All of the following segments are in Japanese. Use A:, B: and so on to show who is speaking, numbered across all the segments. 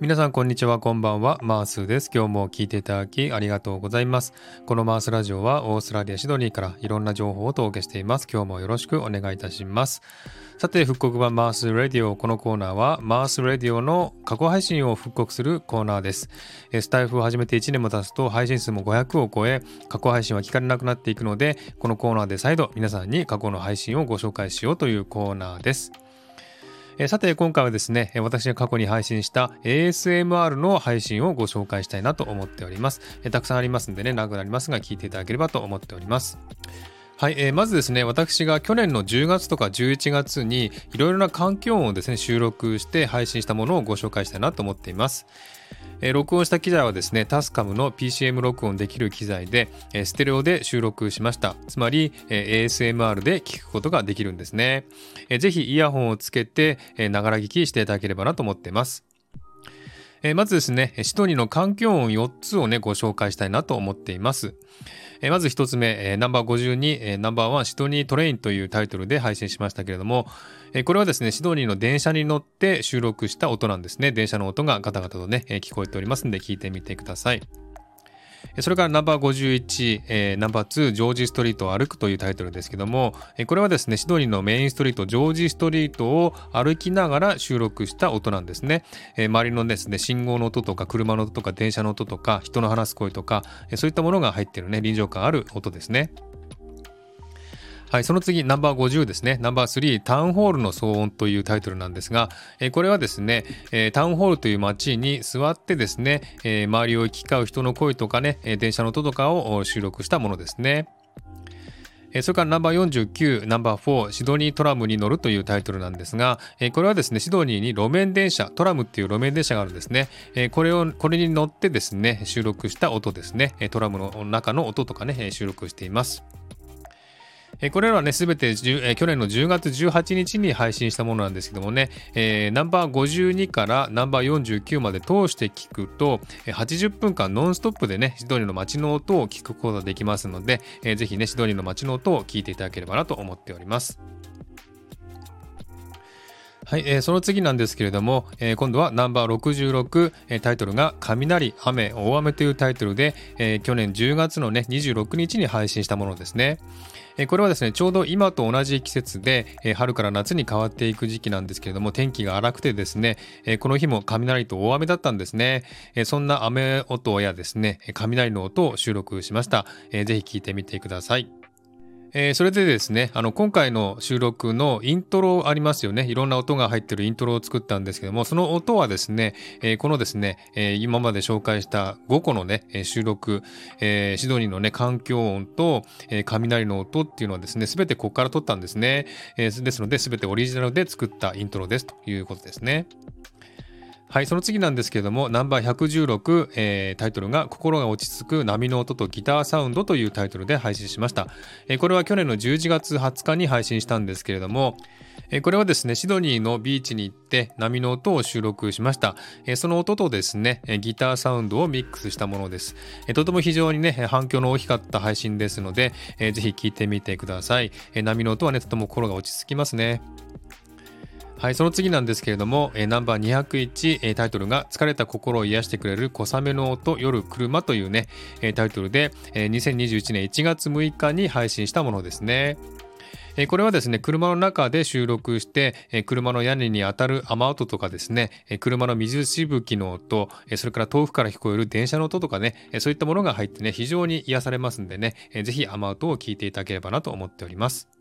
A: 皆さんこんにちはこんばんは。マースです。今日も聞いていただきありがとうございます。このマースラジオはオーストラリアシドニーからいろんな情報をお届けしています。今日もよろしくお願いいたします。さて復刻版マースラディオ。このコーナーはマースラディオの過去配信を復刻するコーナーです。スタイフを始めて1年も経つと配信数も500を超え過去配信は聞かれなくなっていくのでこのコーナーで再度皆さんに過去の配信をご紹介しようというコーナーです。えさて今回はですね私が過去に配信した ASMR の配信をご紹介したいなと思っておりますえたくさんありますんでね長くなりますが聞いていただければと思っておりますはい、えー、まずですね、私が去年の10月とか11月にいろいろな環境音をですね、収録して配信したものをご紹介したいなと思っています。え、録音した機材はですね、タスカムの PCM 録音できる機材で、え、ステレオで収録しました。つまり、え、ASMR で聞くことができるんですね。えー、ぜひイヤホンをつけて、ながら聞きしていただければなと思っています。えまずですね、シトニーの環境音4つをね、ご紹介したいなと思っています。えまず1つ目、えナンバー52、えナンバー1シドニートレインというタイトルで配信しましたけれども、えこれはですね、シドニーの電車に乗って収録した音なんですね。電車の音がガタガタとね、え聞こえておりますんで聞いてみてください。それからナンバー51、えー、ナンバー2、ジョージストリートを歩くというタイトルですけども、え、これはですね、シドニーのメインストリート、ジョージストリートを歩きながら収録した音なんですね。え、周りのですね、信号の音とか、車の音とか、電車の音とか、人の話す声とか、え、そういったものが入ってるね、臨場感ある音ですね。はい、その次、ナンバー50ですね。ナンバー3、タウンホールの騒音というタイトルなんですが、え、これはですね、え、タウンホールという街に座ってですね、え、周りを行き交う人の声とかね、電車の音とかを収録したものですね。それからナンバー49、ナンバー4、シドニートラムに乗るというタイトルなんですが、これはですね、シドニーに路面電車、トラムっていう路面電車があるんですね。これを、これに乗ってですね、収録した音ですね。トラムの中の音とかね、収録しています。えこれらはね、すべて、え去年の10月18日に配信したものなんですけどもね、えー、ナンバー52からナンバー49まで通して聞くと、80分間ノンストップでね、シドニーの街の音を聞くことができますので、えー、ぜひね、シドニーの街の音を聞いていただければなと思っております。はい、えー、その次なんですけれども、えー、今度はナンバー66、えー、タイトルが雷、雨、大雨というタイトルで、えー、去年10月のね、26日に配信したものですね。これはですね、ちょうど今と同じ季節で、春から夏に変わっていく時期なんですけれども、天気が荒くてですね、この日も雷と大雨だったんですね。そんな雨音やですね、雷の音を収録しました。ぜひ聞いてみてください。えー、それでですね、あの、今回の収録のイントロありますよね。いろんな音が入ってるイントロを作ったんですけども、その音はですね、えー、このですね、えー、今まで紹介した5個のね、収録、えシドニーのね、環境音と、え雷の音っていうのはですね、すべてここから撮ったんですね。えですので、すべてオリジナルで作ったイントロですということですね。はい、その次なんですけれども、ナンバー116、えー、タイトルが心が落ち着く波の音とギターサウンドというタイトルで配信しました。えー、これは去年の11月20日に配信したんですけれども、えー、これはですね、シドニーのビーチに行って波の音を収録しました。えー、その音とですね、ギターサウンドをミックスしたものです。えー、とても非常にね、反響の大きかった配信ですので、えー、ぜひ聴いてみてください。えー、波の音はね、とても心が落ち着きますね。はい、その次なんですけれども、えー、ナンバー201、えー、タイトルが疲れた心を癒してくれる小雨の音夜車というね、えー、タイトルで、えー、2021年1月6日に配信したものですね。これはですね、車の中で収録して、車の屋根に当たる雨音とかですね、車の水しぶきの音、それから遠くから聞こえる電車の音とかね、そういったものが入ってね、非常に癒されますんでね、えぜひ雨音を聞いていただければなと思っております。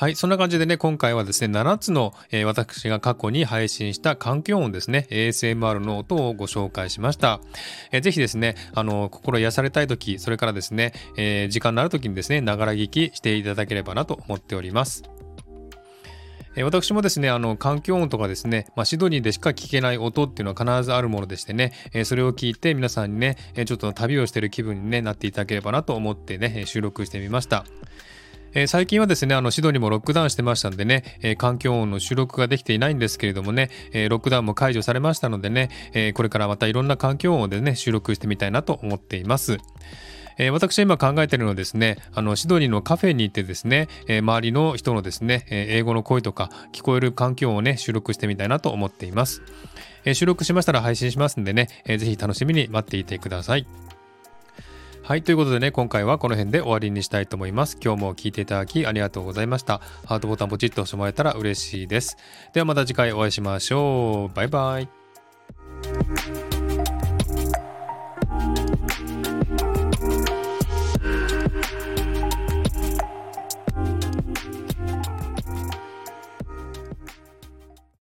A: はい。そんな感じでね、今回はですね、7つの、えー、私が過去に配信した環境音ですね、ASMR の音をご紹介しました。えー、ぜひですね、あの、心癒されたいとき、それからですね、えー、時間のあるときにですね、ながら聞きしていただければなと思っております。私もですね、あの、環境音とかですね、まあ、シドニーでしか聞けない音っていうのは必ずあるものでしてね、えそれを聞いて皆さんにね、ちょっと旅をしてる気分に、ね、なっていただければなと思ってね、収録してみました。えー、最近はですね、あの、シドニーもロックダウンしてましたんでね、えー、環境音の収録ができていないんですけれどもね、えー、ロックダウンも解除されましたのでね、えこれからまたいろんな環境音でね、収録してみたいなと思っています。え、私は今考えているのはですね、あの、シドニーのカフェに行ってですね、え、周りの人のですね、え、英語の声とか聞こえる環境音をね、収録してみたいなと思っています。え、収録しましたら配信しますんでね、えー、ぜひ楽しみに待っていてください。はい。ということでね、今回はこの辺で終わりにしたいと思います。今日も聴いていただきありがとうございました。ハートボタンポチッと押してもらえたら嬉しいです。ではまた次回お会いしましょう。バイバイ。